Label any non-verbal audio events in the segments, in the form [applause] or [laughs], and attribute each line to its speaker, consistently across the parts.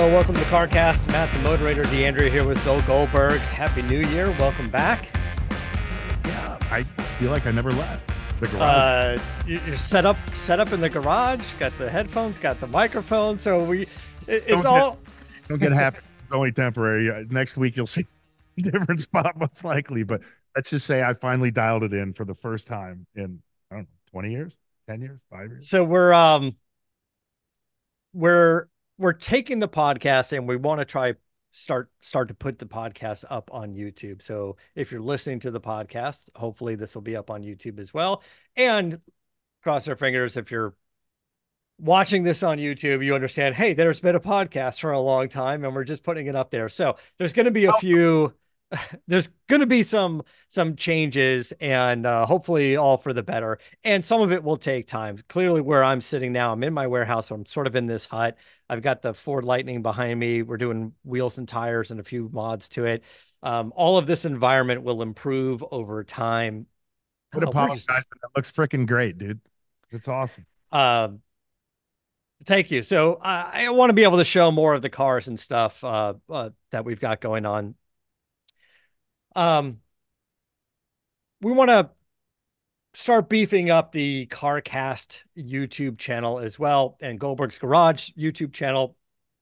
Speaker 1: Hello, welcome to CarCast. Matt, the moderator, DeAndre here with Bill Goldberg. Happy New Year. Welcome back.
Speaker 2: Yeah, I feel like I never left the garage.
Speaker 1: Uh, you- you're set up, set up in the garage. Got the headphones, got the microphone. So we, it- it's
Speaker 2: Don't get-
Speaker 1: all.
Speaker 2: Don't get happy. [laughs] It's only temporary. Uh, Next week you'll see a different spot most likely. But let's just say I finally dialed it in for the first time in I don't know, 20 years, 10 years, five years.
Speaker 1: So we're um, we're we're taking the podcast and we want to try start start to put the podcast up on YouTube. So if you're listening to the podcast, hopefully this will be up on YouTube as well. And cross our fingers if you're watching this on YouTube, you understand, hey, there's been a podcast for a long time and we're just putting it up there. So there's going to be a oh. few [laughs] there's going to be some some changes and uh, hopefully all for the better and some of it will take time clearly where i'm sitting now i'm in my warehouse i'm sort of in this hut i've got the ford lightning behind me we're doing wheels and tires and a few mods to it um, all of this environment will improve over time
Speaker 2: Would
Speaker 1: Uh,
Speaker 2: apologize, that looks freaking great, dude. It's awesome.
Speaker 1: Um, thank you. So I, I want to be able to show more of the cars and stuff uh, uh, that we've got going on. Um, we want to start beefing up the CarCast YouTube channel as well and Goldberg's Garage YouTube channel.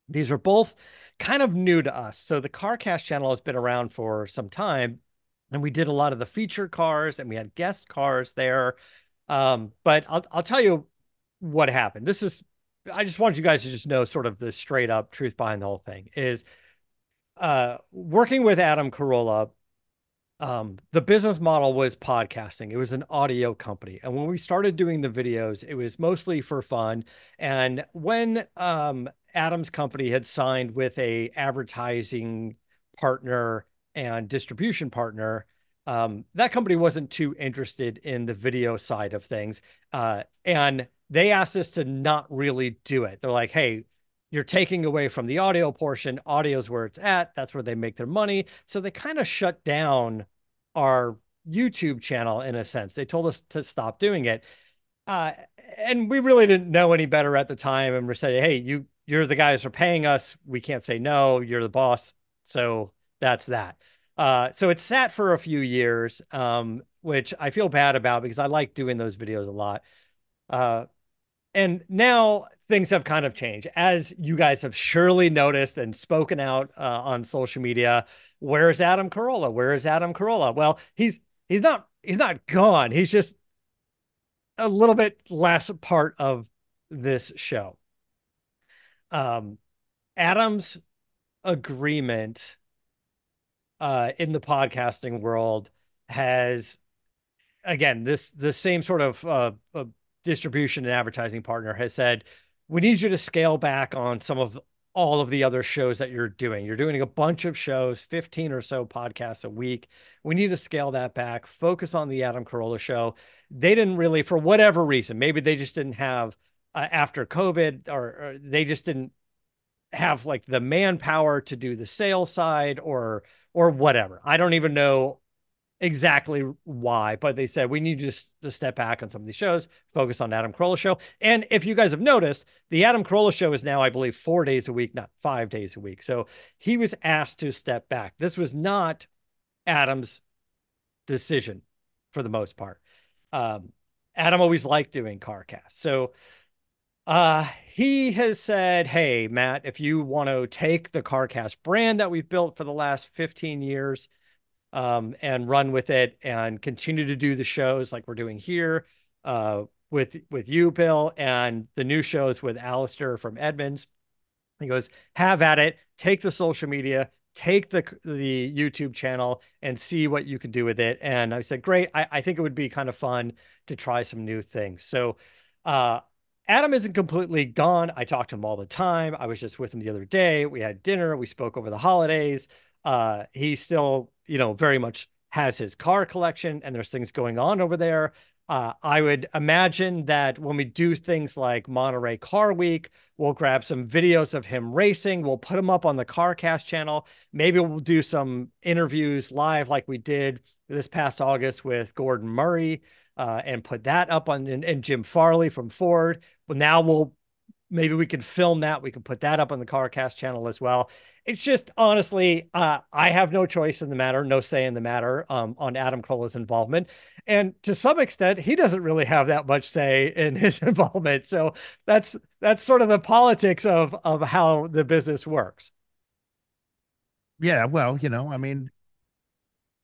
Speaker 1: These are both kind of new to us. So the CarCast channel has been around for some time, and we did a lot of the feature cars and we had guest cars there. Um, but I'll I'll tell you what happened. This is I just wanted you guys to just know sort of the straight up truth behind the whole thing is uh working with Adam Carolla um the business model was podcasting it was an audio company and when we started doing the videos it was mostly for fun and when um Adam's company had signed with a advertising partner and distribution partner um, that company wasn't too interested in the video side of things. Uh, and they asked us to not really do it. They're like, hey, you're taking away from the audio portion. Audio's where it's at. That's where they make their money. So they kind of shut down our YouTube channel in a sense. They told us to stop doing it. Uh, and we really didn't know any better at the time. And we're saying, hey, you you're the guys who are paying us. We can't say no. You're the boss. So that's that. Uh, so it sat for a few years, um, which I feel bad about because I like doing those videos a lot. Uh, and now things have kind of changed, as you guys have surely noticed and spoken out uh, on social media. Where's Adam Carolla? Where is Adam Carolla? Well, he's he's not he's not gone. He's just a little bit less part of this show. Um, Adam's agreement uh, in the podcasting world has again this the same sort of uh, uh, distribution and advertising partner has said we need you to scale back on some of all of the other shows that you're doing. You're doing a bunch of shows 15 or so podcasts a week. We need to scale that back. Focus on the adam carolla show. They didn't really for whatever reason maybe they just didn't have uh, after covid or, or they just didn't have like the manpower to do the sales side or or whatever. I don't even know exactly why, but they said we need you just to step back on some of these shows, focus on Adam Carolla show. And if you guys have noticed, the Adam Carolla show is now, I believe, four days a week, not five days a week. So he was asked to step back. This was not Adam's decision for the most part. Um, Adam always liked doing CarCast. So uh, he has said, Hey, Matt, if you want to take the CarCast brand that we've built for the last 15 years um, and run with it and continue to do the shows like we're doing here uh, with, with you, Bill, and the new shows with Alistair from Edmunds, he goes, Have at it, take the social media, take the the YouTube channel and see what you can do with it. And I said, Great, I, I think it would be kind of fun to try some new things. So, uh, Adam isn't completely gone. I talk to him all the time. I was just with him the other day. We had dinner. We spoke over the holidays. Uh, he still, you know, very much has his car collection and there's things going on over there. Uh, I would imagine that when we do things like Monterey Car Week, we'll grab some videos of him racing. We'll put them up on the CarCast channel. Maybe we'll do some interviews live like we did this past August with Gordon Murray uh, and put that up on and, and Jim Farley from Ford. Well, now we'll maybe we could film that. We could put that up on the CarCast channel as well. It's just honestly, uh, I have no choice in the matter, no say in the matter um, on Adam Carolla's involvement. And to some extent, he doesn't really have that much say in his [laughs] involvement. So that's that's sort of the politics of of how the business works.
Speaker 2: Yeah, well, you know, I mean,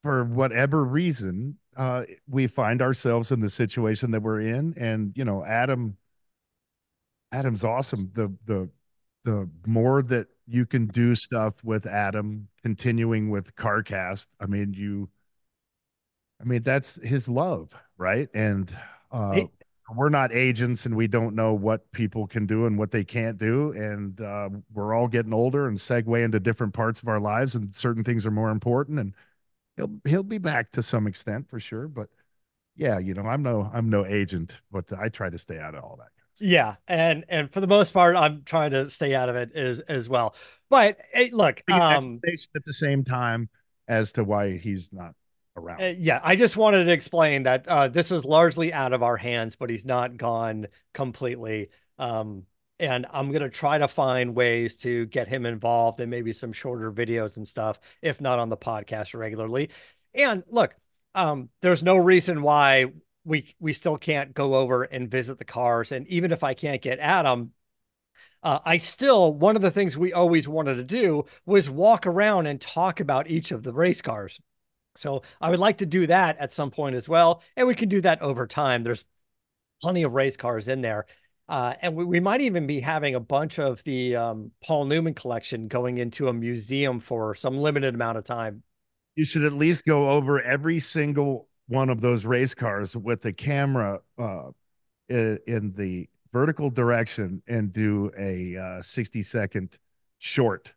Speaker 2: for whatever reason, uh, we find ourselves in the situation that we're in, and you know, Adam Adam's awesome. The the the more that you can do stuff with Adam, continuing with CarCast, I mean, you I mean, that's his love, right? And uh hey. we're not agents and we don't know what people can do and what they can't do. And uh, we're all getting older and segue into different parts of our lives, and certain things are more important. And he'll he'll be back to some extent for sure. But yeah, you know, I'm no I'm no agent, but I try to stay out of all that.
Speaker 1: Yeah, and and for the most part, I'm trying to stay out of it as as well. But hey, look, um,
Speaker 2: at the same time as to why he's not around. Uh,
Speaker 1: yeah, I just wanted to explain that uh, this is largely out of our hands, but he's not gone completely. Um, and I'm gonna try to find ways to get him involved in maybe some shorter videos and stuff, if not on the podcast regularly. And look, um, there's no reason why we we still can't go over and visit the cars. And even if I can't get Adam, uh, I still one of the things we always wanted to do was walk around and talk about each of the race cars. So I would like to do that at some point as well, and we can do that over time. There's plenty of race cars in there. Uh, and we, we might even be having a bunch of the um, Paul Newman collection going into a museum for some limited amount of time.
Speaker 2: You should at least go over every single one of those race cars with the camera uh, in, in the vertical direction and do a uh, 60 second short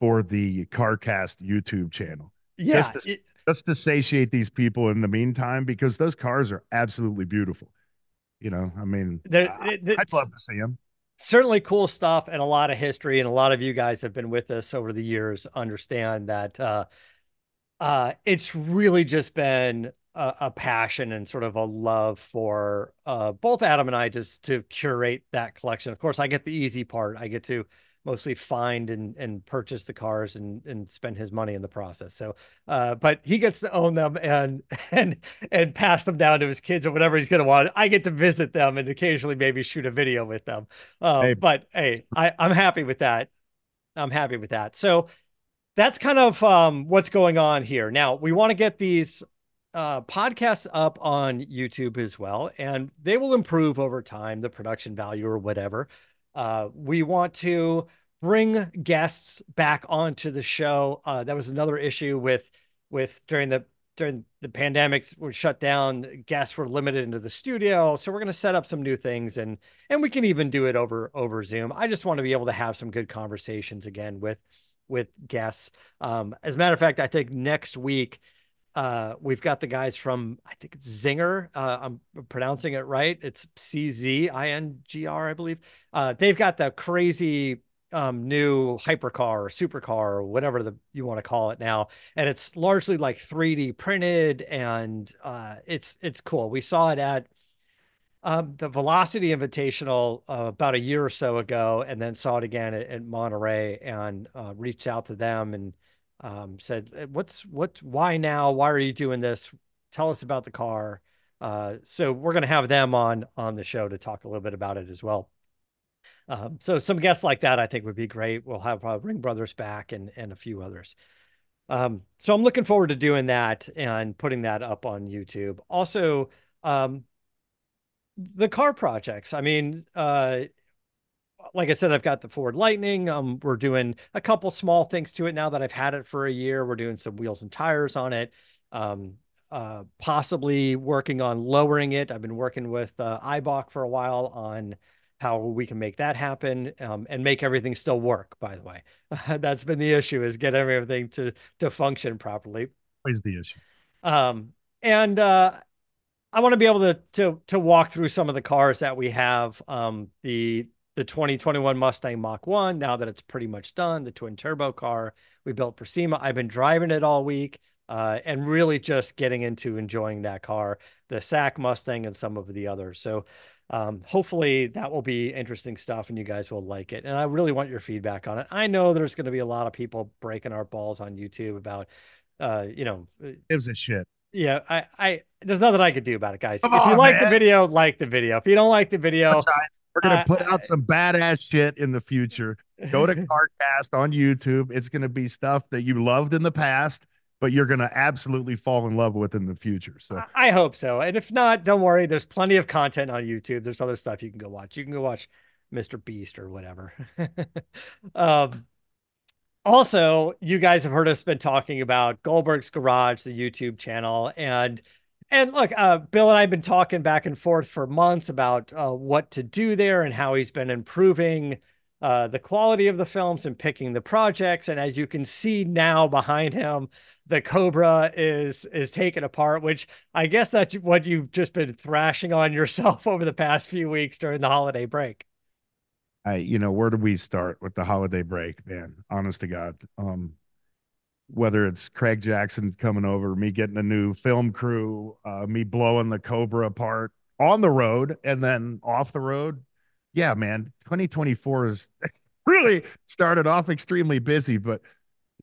Speaker 2: for the CarCast YouTube channel.
Speaker 1: Yeah.
Speaker 2: Just to, it, just to satiate these people in the meantime, because those cars are absolutely beautiful. You know, I mean, I, I'd love to see them.
Speaker 1: Certainly cool stuff and a lot of history. And a lot of you guys have been with us over the years, understand that uh, uh, it's really just been a, a, passion and sort of a love for uh, both Adam and I just to curate that collection. Of course, I get the easy part. I get to mostly find and, and purchase the cars and, and spend his money in the process. So, uh, but he gets to own them and, [laughs] and, and pass them down to his kids or whatever he's going to want. I get to visit them and occasionally maybe shoot a video with them. Uh, hey. But Hey, I, I'm happy with that. I'm happy with that. So that's kind of um, what's going on here. Now we want to get these uh, podcasts up on YouTube as well, and they will improve over time, the production value or whatever. Uh, we want to bring guests back onto the show. Uh, that was another issue with with during the during the pandemics were shut down. Guests were limited into the studio, so we're going to set up some new things, and and we can even do it over over Zoom. I just want to be able to have some good conversations again with with guests. Um, as a matter of fact, I think next week uh, we've got the guys from I think it's Czinger. Uh, I'm pronouncing it right. It's C Z I N G R, I believe. Uh, they've got the crazy um, new hypercar or supercar or whatever the you want to call it now, and it's largely like 3D printed, and uh, it's it's cool. We saw it at um, the Velocity Invitational uh, about a year or so ago, and then saw it again at, at Monterey, and uh, reached out to them and um, said, eh, "What's what? Why now? Why are you doing this? Tell us about the car." Uh, so we're going to have them on on the show to talk a little bit about it as well. Um, so some guests like that I think would be great. We'll have uh, Ring Brothers back and and a few others. Um, so I'm looking forward to doing that and putting that up on YouTube. Also, um, the car projects. I mean, uh, like I said, I've got the Ford Lightning. Um, we're doing a couple small things to it now that I've had it for a year. We're doing some wheels and tires on it. Um, uh, possibly working on lowering it. I've been working with uh, for a while on how we can make that happen um, and make everything still work. By the way, [laughs] that's been the issue: is get everything to to function properly.
Speaker 2: Is the issue.
Speaker 1: Um, and uh, I want to be able to to to walk through some of the cars that we have. Um, the the 2021 Mustang Mach 1, now that it's pretty much done, the twin turbo car we built for SEMA. I've been driving it all week uh, and really just getting into enjoying that car, the SAC Mustang and some of the others. So um, hopefully that will be interesting stuff and you guys will like it. And I really want your feedback on it. I know there's going to be a lot of people breaking our balls on YouTube about, uh, you know,
Speaker 2: gives a shit.
Speaker 1: Yeah, I, I, there's nothing I could do about it, guys.
Speaker 2: Come
Speaker 1: if you
Speaker 2: on,
Speaker 1: like
Speaker 2: man.
Speaker 1: the video, like the video. If you don't like the video,
Speaker 2: We're gonna
Speaker 1: I-
Speaker 2: put out some badass shit in the future. Go to [laughs] CarCast on YouTube. It's gonna be stuff that you loved in the past, but you're gonna absolutely fall in love with in the future. So
Speaker 1: I- I hope so. And if not, don't worry. There's plenty of content on YouTube. There's other stuff you can go watch. You can go watch Mr. Beast or whatever. [laughs] um, also, you guys have heard us been talking about Goldberg's Garage, the YouTube channel, and and look, uh, Bill and I have been talking back and forth for months about uh, what to do there and how he's been improving uh, the quality of the films and picking the projects. And as you can see now behind him, the Cobra is is taken apart, which I guess that's what you've just been thrashing on yourself [laughs] over the past few weeks during the holiday break.
Speaker 2: I, you know, where do we start with the holiday break, man? Honest to God. Um, whether it's Craig Jackson coming over, me getting a new film crew, uh, me blowing the Cobra apart on the road and then off the road. Yeah, man, 2024 is [laughs] really started off extremely busy, but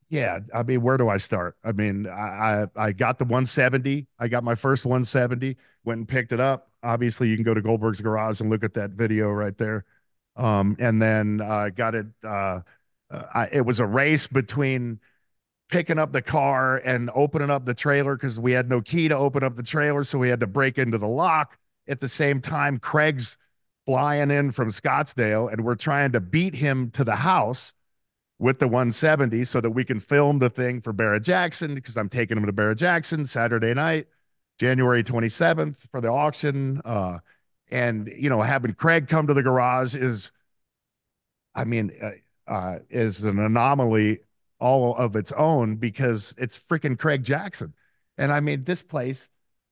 Speaker 2: yeah, I mean, where do I start? I mean, I, I I got the 170. I got my first 170. Went and picked it up. Obviously, you can go to Goldberg's Garage and look at that video right there. Um, and then uh, got it. Uh, uh, I, it was a race between picking up the car and opening up the trailer because we had no key to open up the trailer, so we had to break into the lock. At the same time, Craig's flying in from Scottsdale, and we're trying to beat him to the house with the 170 so that we can film the thing for Barrett Jackson because I'm taking him to Barrett Jackson Saturday night, January 27th for the auction. Uh, and you know, having Craig come to the garage is, I mean, uh, uh, is an anomaly all of its own because it's freaking Craig Jackson. And I mean, this place,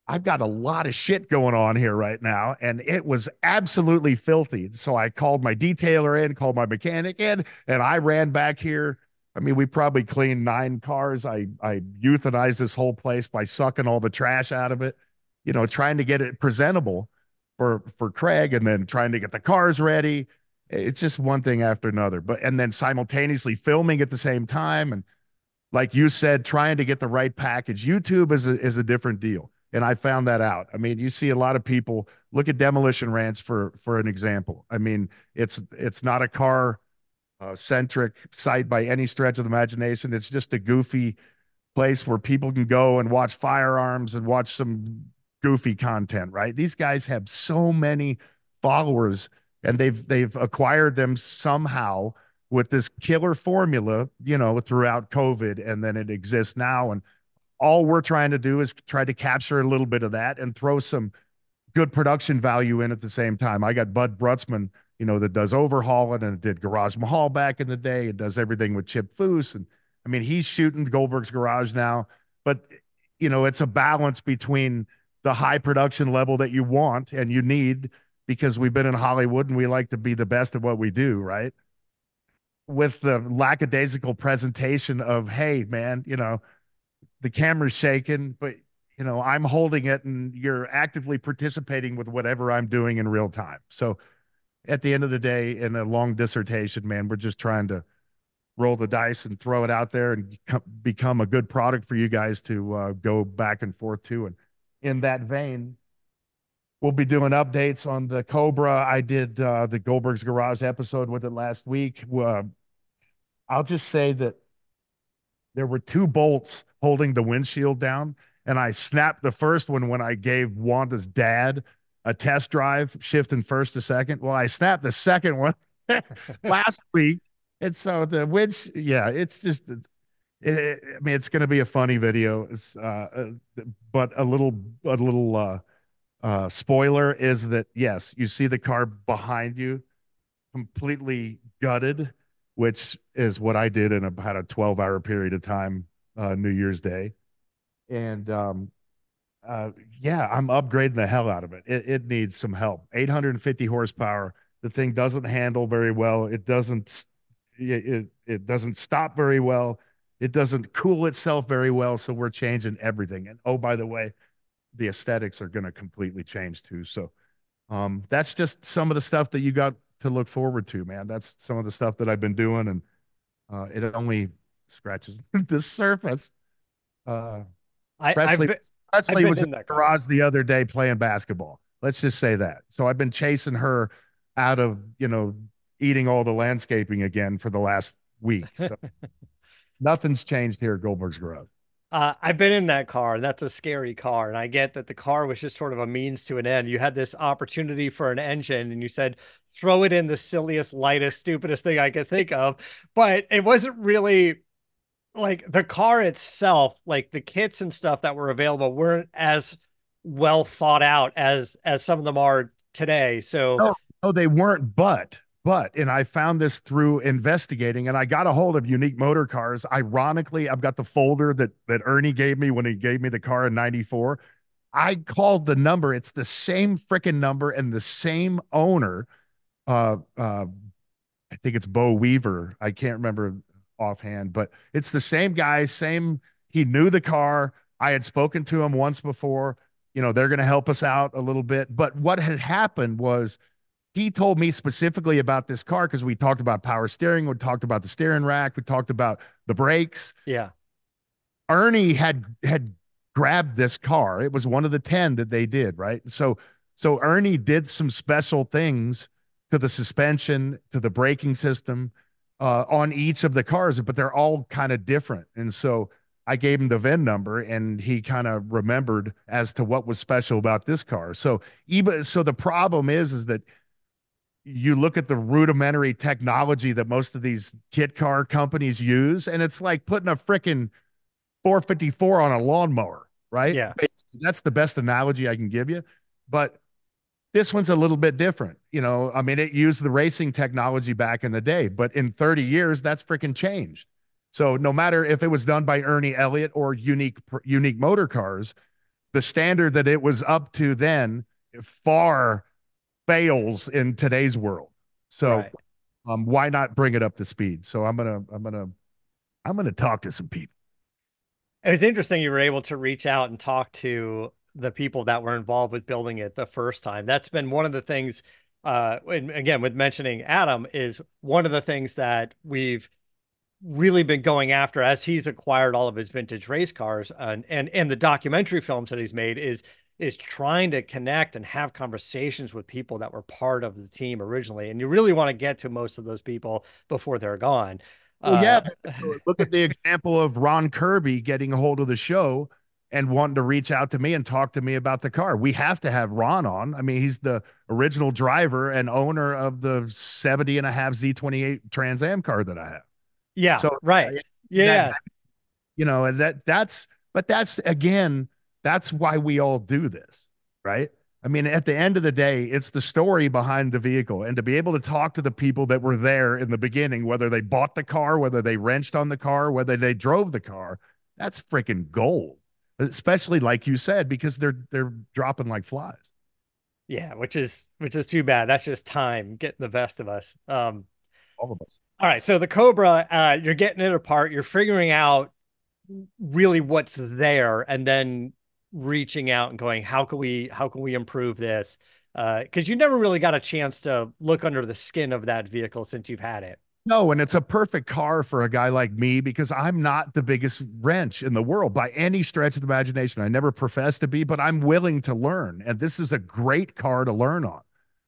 Speaker 2: I've got a lot of shit going on here right now, and it was absolutely filthy. So I called my detailer in, called my mechanic in, and I ran back here. I mean, we probably cleaned nine cars. I I euthanized this whole place by sucking all the trash out of it, you know, trying to get it presentable for for Craig, and then trying to get the cars ready. It's just one thing after another. But and then simultaneously filming at the same time, and like you said, trying to get the right package. YouTube is a, is a different deal. And I found that out. I mean, you see a lot of people look at Demolition Ranch for for an example. I mean, it's it's not a car uh, centric site by any stretch of the imagination. It's just a goofy place where people can go and watch firearms and watch some goofy content, right? These guys have so many followers and they've they've acquired them somehow with this killer formula, you know, throughout COVID and then it exists now and all we're trying to do is try to capture a little bit of that and throw some good production value in at the same time. I got Bud Brutsman, you know, that does Overhaulin' and did Garage Mahal back in the day. It does everything with Chip Foose. And I mean, he's shooting Goldberg's Garage now, but, you know, it's a balance between the high production level that you want and you need because we've been in Hollywood and we like to be the best at what we do, right? With the lackadaisical presentation of, hey, man, you know, the camera's shaking, but you know, I'm holding it and you're actively participating with whatever I'm doing in real time. So at the end of the day, in a long dissertation, man, we're just trying to roll the dice and throw it out there and become a good product for you guys to uh, go back and forth to. And in that vein, we'll be doing updates on the Cobra. I did uh, the Goldberg's Garage episode with it last week. Uh, I'll just say that there were two bolts holding the windshield down, and I snapped the first one when I gave Wanda's dad a test drive, shifting first to second. Well, I snapped the second one [laughs] last week, and so the winch, yeah, it's just. It, I mean, it's going to be a funny video. It's, uh, but a little, a little uh, uh, spoiler is that yes, you see the car behind you, completely gutted, which is what I did in about a 12 hour period of time, uh, New Year's Day. And um, uh, yeah, I'm upgrading the hell out of it. it. It needs some help. 850 horsepower. The thing doesn't handle very well. It doesn't. It, it doesn't stop very well. It doesn't cool itself very well. So we're changing everything. And oh, by the way, the aesthetics are going to completely change too. So um, that's just some of the stuff that you got to look forward to, man. That's some of the stuff that I've been doing, and uh, it only scratches [laughs] the surface. Uh,
Speaker 1: I,
Speaker 2: Presley,
Speaker 1: been,
Speaker 2: Presley was
Speaker 1: in
Speaker 2: in the garage the other day playing basketball. Let's just say that. So I've been chasing her out of, you know, eating all the landscaping again for the last week. So [laughs] nothing's changed here at Goldberg's Garage.
Speaker 1: Uh, I've been in that car, and that's a scary car. And I get that the car was just sort of a means to an end. You had this opportunity for an engine, and you said, throw it in the silliest, lightest, stupidest thing I could think of. But it wasn't really like the car itself, like the kits and stuff that were available weren't as well thought out as as some of them are today. So
Speaker 2: No, no, they weren't, but but and I found this through investigating and I got a hold of unique motor cars. Ironically, I've got the folder that that Ernie gave me when he gave me the car in 94. I called the number. It's the same freaking number and the same owner. Uh uh I think it's Bo Weaver. I can't remember offhand, but it's the same guy, same he knew the car. I had spoken to him once before. You know, they're going to help us out a little bit. But what had happened was he told me specifically about this car because we talked about power steering, we talked about the steering rack, we talked about the brakes.
Speaker 1: yeah,
Speaker 2: Ernie had had grabbed this car. It was one of the 10 that they did, right? So so Ernie did some special things to the suspension, to the braking system uh, on each of the cars, but they're all kind of different. And so I gave him the VIN number and he kind of remembered as to what was special about this car. So even so the problem is is that you look at the rudimentary technology that most of these kit car companies use, and it's like putting a freaking 454 on a lawnmower, right?
Speaker 1: Yeah.
Speaker 2: That's the best analogy I can give you. But this one's a little bit different. You know, I mean, it used the racing technology back in the day, but in 30 years, that's freaking changed. So no matter if it was done by Ernie Elliott or unique unique motor cars, the standard that it was up to then far fails in today's world. So
Speaker 1: right.
Speaker 2: um, why not bring it up to speed? So I'm gonna I'm gonna I'm gonna talk to some people.
Speaker 1: It was interesting you were able to reach out and talk to the people that were involved with building it the first time. That's been one of the things uh and again with mentioning Adam is one of the things that we've really been going after as he's acquired all of his vintage race cars and and and the documentary films that he's made is is trying to connect and have conversations with people that were part of the team originally and you really want to get to most of those people before they're gone
Speaker 2: Well, yeah,
Speaker 1: Uh,
Speaker 2: look at the [laughs] example of Ron Kirby getting a hold of the show and wanting to reach out to me and talk to me about the car. We have to have Ron on. I mean, he's the original driver and owner of the 70 and a half Z28 Trans Am car that I have.
Speaker 1: yeah
Speaker 2: So
Speaker 1: right
Speaker 2: uh,
Speaker 1: yeah
Speaker 2: that- you know, and that that's but that's again, that's why we all do this, right? I mean, at the end of the day, it's the story behind the vehicle and to be able to talk to the people that were there in the beginning, whether they bought the car, whether they wrenched on the car, whether they drove the car, that's freaking gold. Especially like you said, because they're they're dropping like flies.
Speaker 1: yeah which is which is too bad that's just time getting the best of us um
Speaker 2: All of us.
Speaker 1: All right, so the Cobra, uh, you're getting it apart, you're figuring out really what's there, and then reaching out and going, how can we how can we improve this? Uh, because you never really got a chance to look under the skin of that vehicle since you've had it.
Speaker 2: No, and it's a perfect car for a guy like me because I'm not the biggest wrench in the world by any stretch of the imagination. I never profess to be, but I'm willing to learn. And this is a great car to learn on.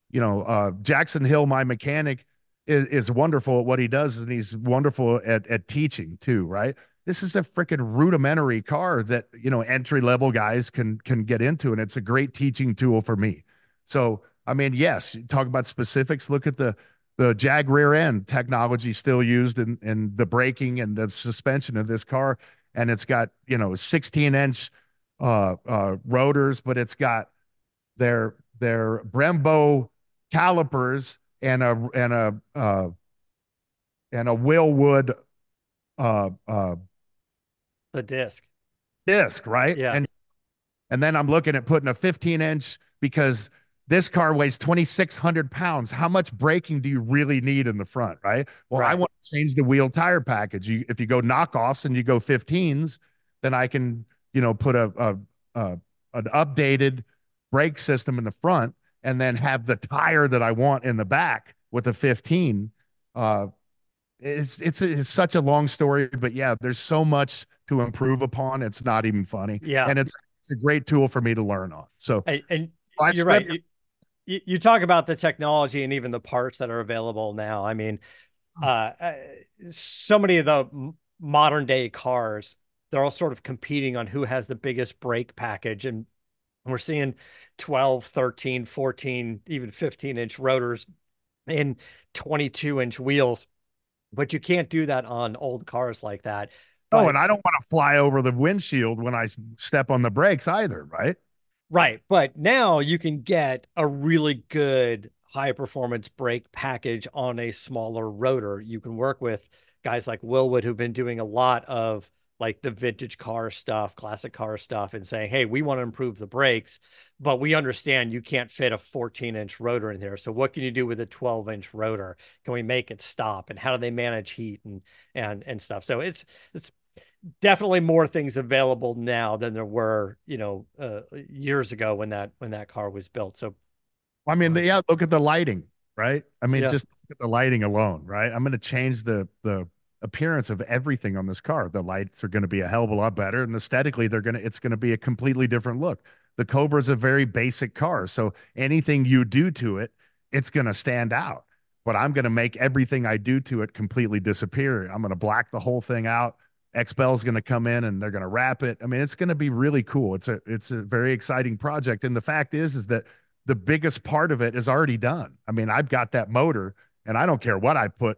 Speaker 2: You know, uh, Jackson Hill, my mechanic, is, is wonderful at what he does, and he's wonderful at, at teaching too, right? This is a freaking rudimentary car that, you know, entry level guys can can get into, and it's a great teaching tool for me. So, I mean, yes, talk about specifics, look at the the jag rear end technology still used in, in the braking and the suspension of this car. And it's got, you know, 16 inch uh, uh, rotors, but it's got their, their Brembo calipers and a, and a, uh, and a Wilwood uh, uh,
Speaker 1: The disc.
Speaker 2: disc, right?
Speaker 1: Yeah.
Speaker 2: And and then I'm looking at putting a 15 inch because this car weighs 2,600 pounds. How much braking do you really need in the front, right? Well, I want to change the wheel tire package. You, if you go knockoffs and you go 15s, then I can, you know, put a, a, a an updated brake system in the front and then have the tire that I want in the back with a 15. Uh, it's, it's it's such a long story, but yeah, there's so much to improve upon. It's not even funny.
Speaker 1: Yeah,
Speaker 2: and it's it's a great tool for me to learn on. So
Speaker 1: and, and you're right. You, you, talk about the technology and even the parts that are available now. I mean, uh, uh so many of the modern day cars, they're all sort of competing on who has the biggest brake package, and we're seeing 12, 13, 14, even 15 inch rotors in 22 inch wheels but you can't do that on old cars like that.
Speaker 2: Oh, but, oh, and I don't want to fly over the windshield when I step on the brakes either, right?
Speaker 1: Right. But now you can get a really good high performance brake package on a smaller rotor. You can work with guys like Wilwood who've been doing a lot of like the vintage car stuff, classic car stuff, and saying, hey, we want to improve the brakes, but we understand you can't fit a 14 inch rotor in there. So what can you do with a 12 inch rotor? Can we make it stop? And how do they manage heat and and and stuff? So it's it's definitely more things available now than there were, you know, uh, years ago when that when that car was built. So
Speaker 2: I mean, yeah, look at the lighting, right? I mean, yeah. just look at the lighting alone, right? I'm going to change the the appearance of everything on this car. The lights are going to be a hell of a lot better, and aesthetically, they're going to it's going to be a completely different look. The Cobra is a very basic car, so anything you do to it, it's going to stand out. But I'm going to make everything I do to it completely disappear. I'm going to black the whole thing out. XPEL is going to come in and they're going to wrap it. I mean, it's going to be really cool. It's a it's a very exciting project. And the fact is, is that the biggest part of it is already done. I mean, I've got that motor, and I don't care what I put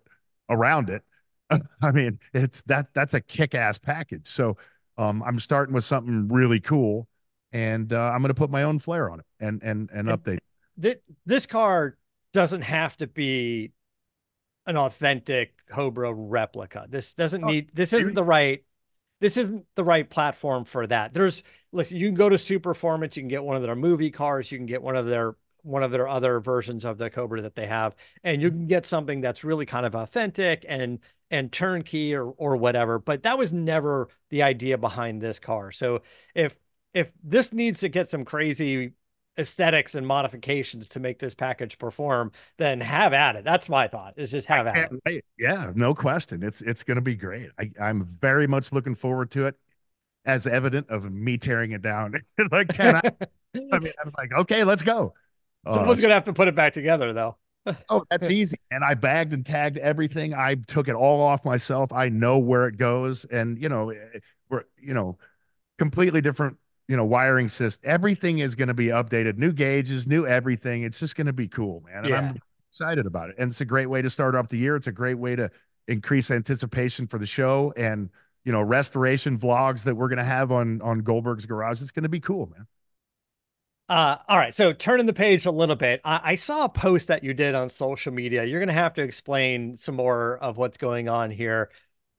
Speaker 2: around it. [laughs] I mean, it's that that's a kick-ass package. So um, I'm starting with something really cool, and uh, I'm going to put my own flair on it and and and, and update.
Speaker 1: Th- this car doesn't have to be an authentic Cobra replica. This doesn't oh, need. This isn't the right. This isn't the right platform for that. There's listen. You can go to Superformance. You can get one of their movie cars. You can get one of their one of their other versions of the Cobra that they have, and you can get something that's really kind of authentic and and turnkey or or whatever. But that was never the idea behind this car. So if if this needs to get some crazy aesthetics and modifications to make this package perform, then have at it. That's my thought. Is just have at it.
Speaker 2: Yeah, no question. It's it's going to be great. I, I'm very much looking forward to it. As evident of me tearing it down [laughs] like ten. I mean, I'm like, okay, let's go. [laughs]
Speaker 1: Someone's uh, gonna have to put it back together, though
Speaker 2: oh, that's easy. And I bagged and tagged everything. I took it all off myself. I know where it goes, and you know, eh, we're you know, completely different. You know, wiring system. Everything is going to be updated. New gauges, new everything. It's just going to be cool, man. And yeah. I'm excited about it. And it's a great way to start off the year. It's a great way to increase anticipation for the show and you know restoration vlogs that we're going to have on on Goldberg's Garage. It's going to be cool, man.
Speaker 1: Uh, all right. So turning the page a little bit, I, I saw a post that you did on social media. You're going to have to explain some more of what's going on here.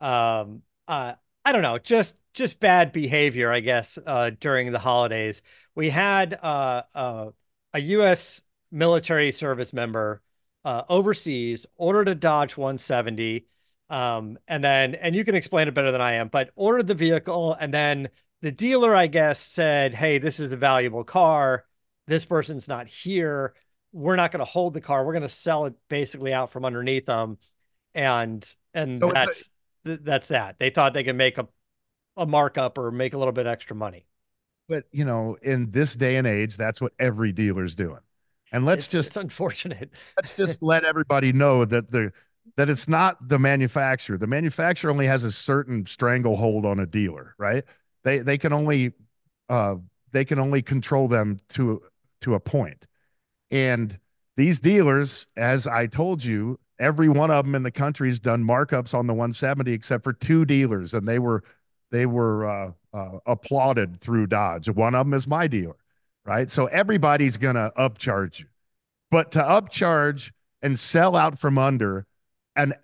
Speaker 1: Um, uh, I don't know, just just bad behavior, I guess, uh, during the holidays. We had uh, uh, a U.S. military service member uh, overseas ordered a Dodge 170, um, and then and you can explain it better than I am, but ordered the vehicle and then the dealer, I guess, said, Hey, this is a valuable car. This person's not here. We're not going to hold the car. We're going to sell it basically out from underneath them. And, and so that's, a, that's that. They thought they could make a, a markup or make a little bit extra money.
Speaker 2: But, you know, in this day and age, that's what every dealer's doing. And let's
Speaker 1: it's,
Speaker 2: just,
Speaker 1: it's unfortunate.
Speaker 2: let's just [laughs] let everybody know that the, that it's not the manufacturer. The manufacturer only has a certain stranglehold on a dealer, right? They they can only uh, they can only control them to to a point. And these dealers, as I told you, every one of them in the country has done markups on the 170 except for two dealers, and they were they were uh, uh, applauded through Dodge. One of them is my dealer, right? So everybody's gonna upcharge you, but to upcharge and sell out from under an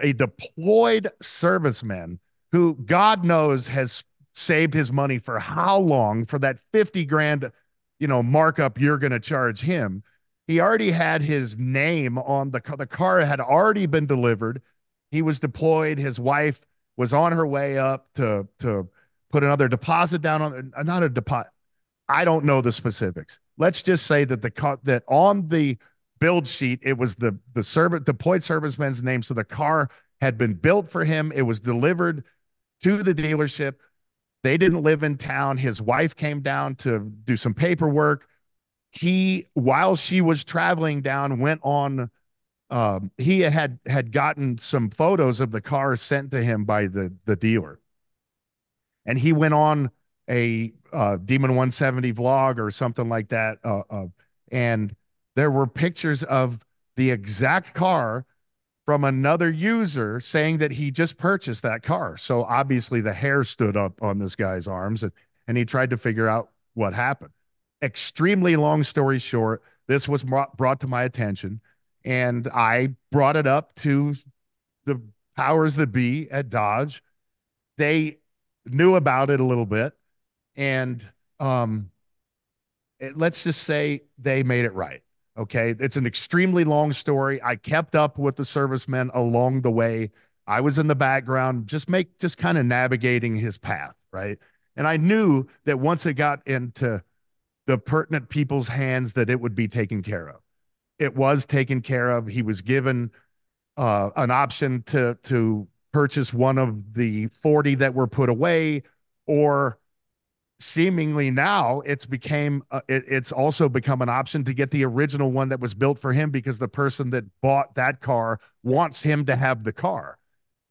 Speaker 2: a deployed serviceman who God knows has saved his money for how long for that 50 grand, you know, markup you're going to charge him. He already had his name on the car. The car had already been delivered. He was deployed. His wife was on her way up to, to put another deposit down on, uh, not a deposit, I don't know the specifics. Let's just say that the car, that on the build sheet it was the the service deployed serviceman's name, so the car had been built for him. It was delivered to the dealership. They didn't live in town. His wife came down to do some paperwork. He, while she was traveling down, went on. Um, he had had gotten some photos of the car sent to him by the the dealer, and he went on a uh, Demon 170 vlog or something like that. Uh, uh, and there were pictures of the exact car from another user saying that he just purchased that car. So obviously the hair stood up on this guy's arms and, and he tried to figure out what happened. Extremely long story short, this was brought to my attention and I brought it up to the powers that be at Dodge. They knew about it a little bit and um, it, let's just say they made it right. Okay. It's an extremely long story. I kept up with the servicemen along the way. I was in the background, just make, just kind of navigating his path. Right. And I knew that once it got into the pertinent people's hands, that it would be taken care of. It was taken care of. He was given uh, an option to, to purchase one of the 40 that were put away or seemingly now it's became uh, it, it's also become an option to get the original one that was built for him because the person that bought that car wants him to have the car.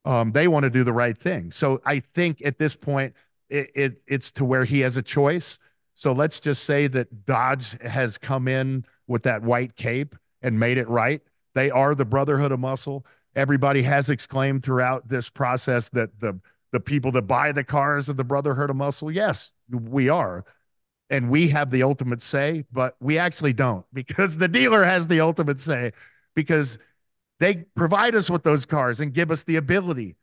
Speaker 2: Um, they want to do the right thing. So i think at this point it, it it's to where he has a choice. So let's just say that dodge has come in with that white cape and made it right. They are the brotherhood of muscle. Everybody has exclaimed throughout this process that the the people that buy the cars of the brotherhood of muscle. Yes we are and we have the ultimate say, but we actually don't [laughs] because the dealer has the ultimate say because they provide us with those cars and give us the ability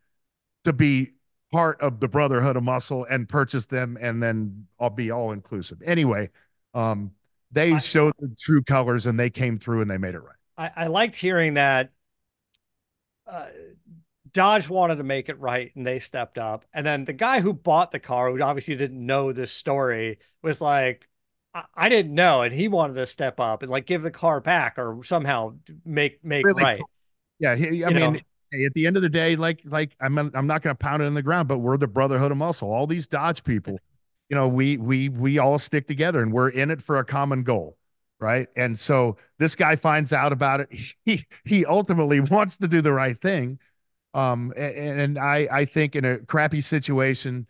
Speaker 2: to be part of the brotherhood of muscle and purchase them and then I'll be all inclusive. Anyway, um, they I, showed the true colors and they came through and they made it right.
Speaker 1: I, I liked hearing that uh, Dodge wanted to make it right and they stepped up. And then the guy who bought the car, who obviously didn't know this story, was like, I, I didn't know. And he wanted to step up and like give the car back or somehow make make really right. Cool.
Speaker 2: Yeah. He, I you mean, know? at the end of the day, like like I'm I'm not going to pound it in the ground, but we're the brotherhood of muscle. All these Dodge people, [laughs] you know, we we we all stick together and we're in it for a common goal right? And so this guy finds out about it. [laughs] He he ultimately wants to do the right thing, um, and, and I, I think in a crappy situation,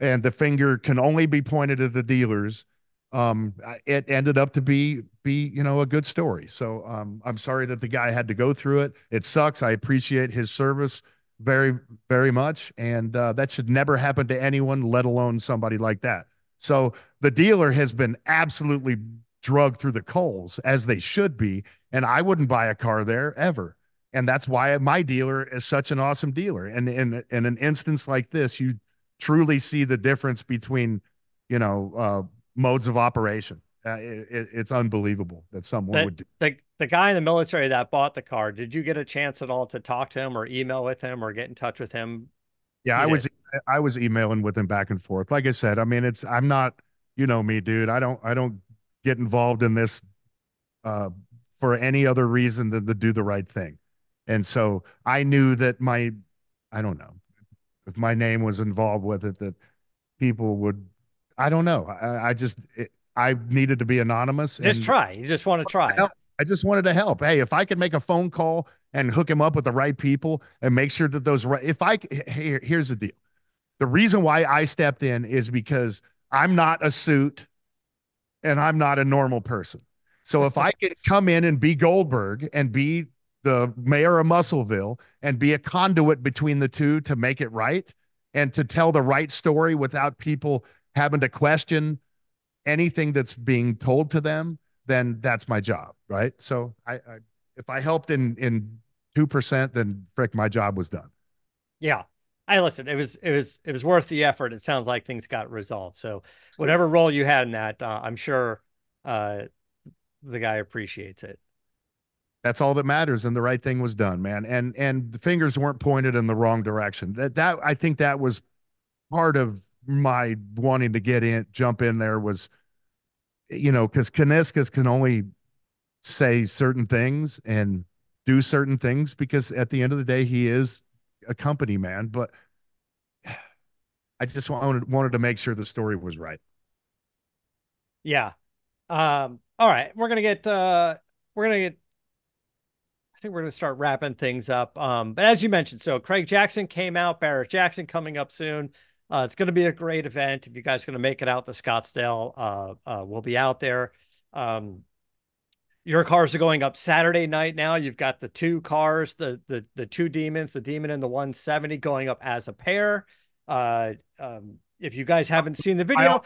Speaker 2: and the finger can only be pointed at the dealers. Um, it ended up to be be you know a good story. So um, I'm sorry that the guy had to go through it. It sucks. I appreciate his service very very much, and uh, that should never happen to anyone, let alone somebody like that. So the dealer has been absolutely drugged through the coals as they should be, and I wouldn't buy a car there ever and that's why my dealer is such an awesome dealer. And in in an instance like this you truly see the difference between you know uh, modes of operation. Uh, it, it's unbelievable that someone
Speaker 1: the,
Speaker 2: would do.
Speaker 1: the the guy in the military that bought the car did you get a chance at all to talk to him or email with him or get in touch with him?
Speaker 2: Yeah i was i was emailing with him back and forth. Like i said i mean it's i'm not you know me dude i don't i don't get involved in this uh, for any other reason than to do the right thing and so I knew that my, I don't know, if my name was involved with it, that people would, I don't know. I, I just, it, I needed to be anonymous.
Speaker 1: Just try. You just want to try.
Speaker 2: I just wanted to help. Hey, if I could make a phone call and hook him up with the right people and make sure that those right, if I, here, here's the deal. The reason why I stepped in is because I'm not a suit and I'm not a normal person. So if I can come in and be Goldberg and be the mayor of Muscleville and be a conduit between the two to make it right and to tell the right story without people having to question anything that's being told to them, then that's my job, right? So I, I if I helped in in two percent, then frick, my job was done.
Speaker 1: Yeah. I listen. It was it was it was worth the effort. It sounds like things got resolved. So whatever role you had in that, uh, I'm sure uh, the guy appreciates it.
Speaker 2: That's all that matters, and the right thing was done, man. And and the fingers weren't pointed in the wrong direction. That that I think that was part of my wanting to get in, jump in there was you know, because Kuniskis can only say certain things and do certain things because at the end of the day, he is a company man. But [sighs] I just wanted wanted to make sure the story was right.
Speaker 1: Yeah. Um, all right. We're gonna get uh we're gonna get think we're gonna start wrapping things up. Um, but as you mentioned, so Craig Jackson came out, Barrett Jackson coming up soon. Uh, it's gonna be a great event. If you guys are gonna make it out to Scottsdale, uh, uh we'll be out there. Um, your cars are going up Saturday night now. You've got the two cars, the the the two demons, the demon and the 170 going up as a pair. Uh, um, if you guys haven't seen the video,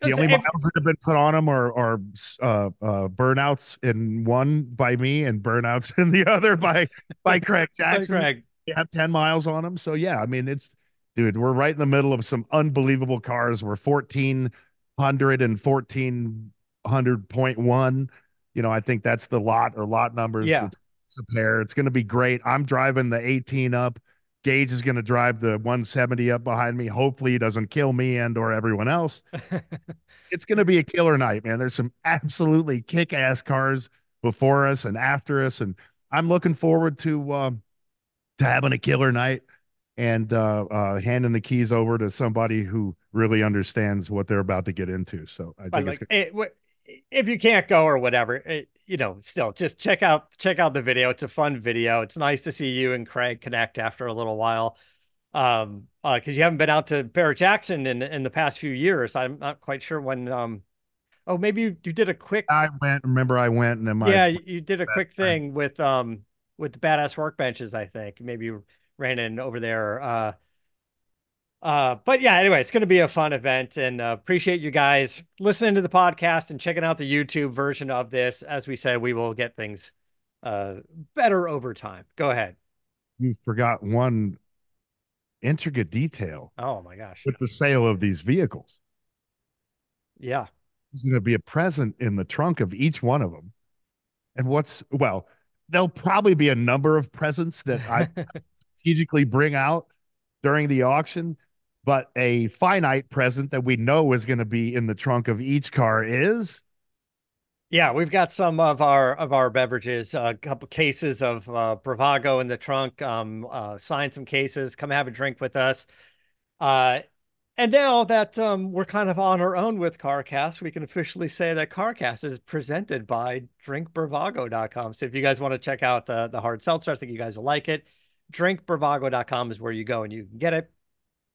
Speaker 2: the only miles that have been put on them are are uh, uh, burnouts in one by me and burnouts [laughs] in the other by by Craig Jackson. by Craig. They have ten miles on them, so yeah. I mean, it's dude, we're right in the middle of some unbelievable cars. We're fourteen hundred and fourteen hundred point one. You know, I think that's the lot or lot numbers.
Speaker 1: Yeah,
Speaker 2: it's a pair. It's going to be great. I'm driving the eighteen up. Gage is going to drive the 170 up behind me. Hopefully, he doesn't kill me and or everyone else. [laughs] it's going to be a killer night, man. There's some absolutely kick-ass cars before us and after us, and I'm looking forward to uh, to having a killer night and uh, uh, handing the keys over to somebody who really understands what they're about to get into. So I think
Speaker 1: like, it, if you can't go or whatever, it, you know, still just check out check out the video. It's a fun video. It's nice to see you and Craig connect after a little while. Um, uh, because you haven't been out to Barrett Jackson in in the past few years. I'm not quite sure when. Um, oh, maybe you, you did a quick.
Speaker 2: I went. Remember, I went and then my
Speaker 1: yeah, you did a quick thing friend. with um with the badass workbenches. I think maybe you ran in over there. Uh, uh, but yeah, anyway, it's going to be a fun event and uh, appreciate you guys listening to the podcast and checking out the YouTube version of this. As we said, we will get things uh, better over time. Go ahead.
Speaker 2: You forgot one intricate detail.
Speaker 1: Oh my gosh.
Speaker 2: With the sale of these vehicles.
Speaker 1: Yeah.
Speaker 2: There's going to be a present in the trunk of each one of them. And what's, well, there'll probably be a number of presents that I [laughs] strategically bring out during the auction but a finite present that we know is going to be in the trunk of each car is
Speaker 1: yeah we've got some of our of our beverages a couple cases of uh, bravago in the trunk um uh sign some cases come have a drink with us uh and now that um, we're kind of on our own with CarCast, we can officially say that CarCast is presented by drinkbravago.com. So if you guys want to check out the, the hard seltzer, I think you guys will like it. Drinkbravago.com is where you go and you can get it.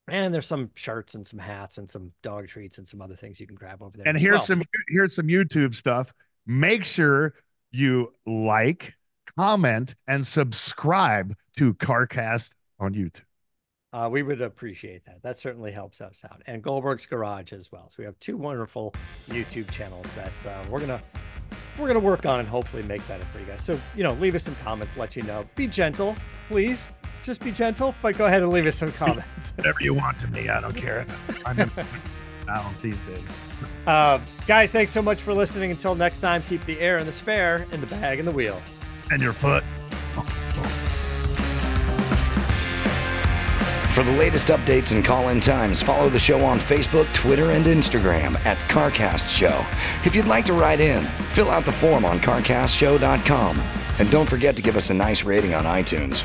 Speaker 1: And there's some shirts and some hats and some dog treats and some other things you can grab over there.
Speaker 2: And here's well. some here's some YouTube stuff. Make sure you like, comment, and subscribe to CarCast on YouTube.
Speaker 1: Uh, we would appreciate that. That certainly helps us out. And Goldberg's Garage as well. So we have two wonderful YouTube channels that uh, we're gonna we're gonna work on and hopefully make better for you guys. So you know, leave us some comments, let you know. Be gentle, please just be gentle, but go ahead and leave us some comments.
Speaker 2: Whatever you want to me, I don't care. I'm [laughs] in down these days.
Speaker 1: Uh, guys, thanks so much for listening. Until next time, keep the air and the spare and the bag and the wheel.
Speaker 2: And your foot.
Speaker 3: For the latest updates and call in times, follow the show on Facebook, Twitter, and Instagram at CarCast Show. If you'd like to write in, fill out the form on CarCastShow.com. And don't forget to give us a nice rating on iTunes.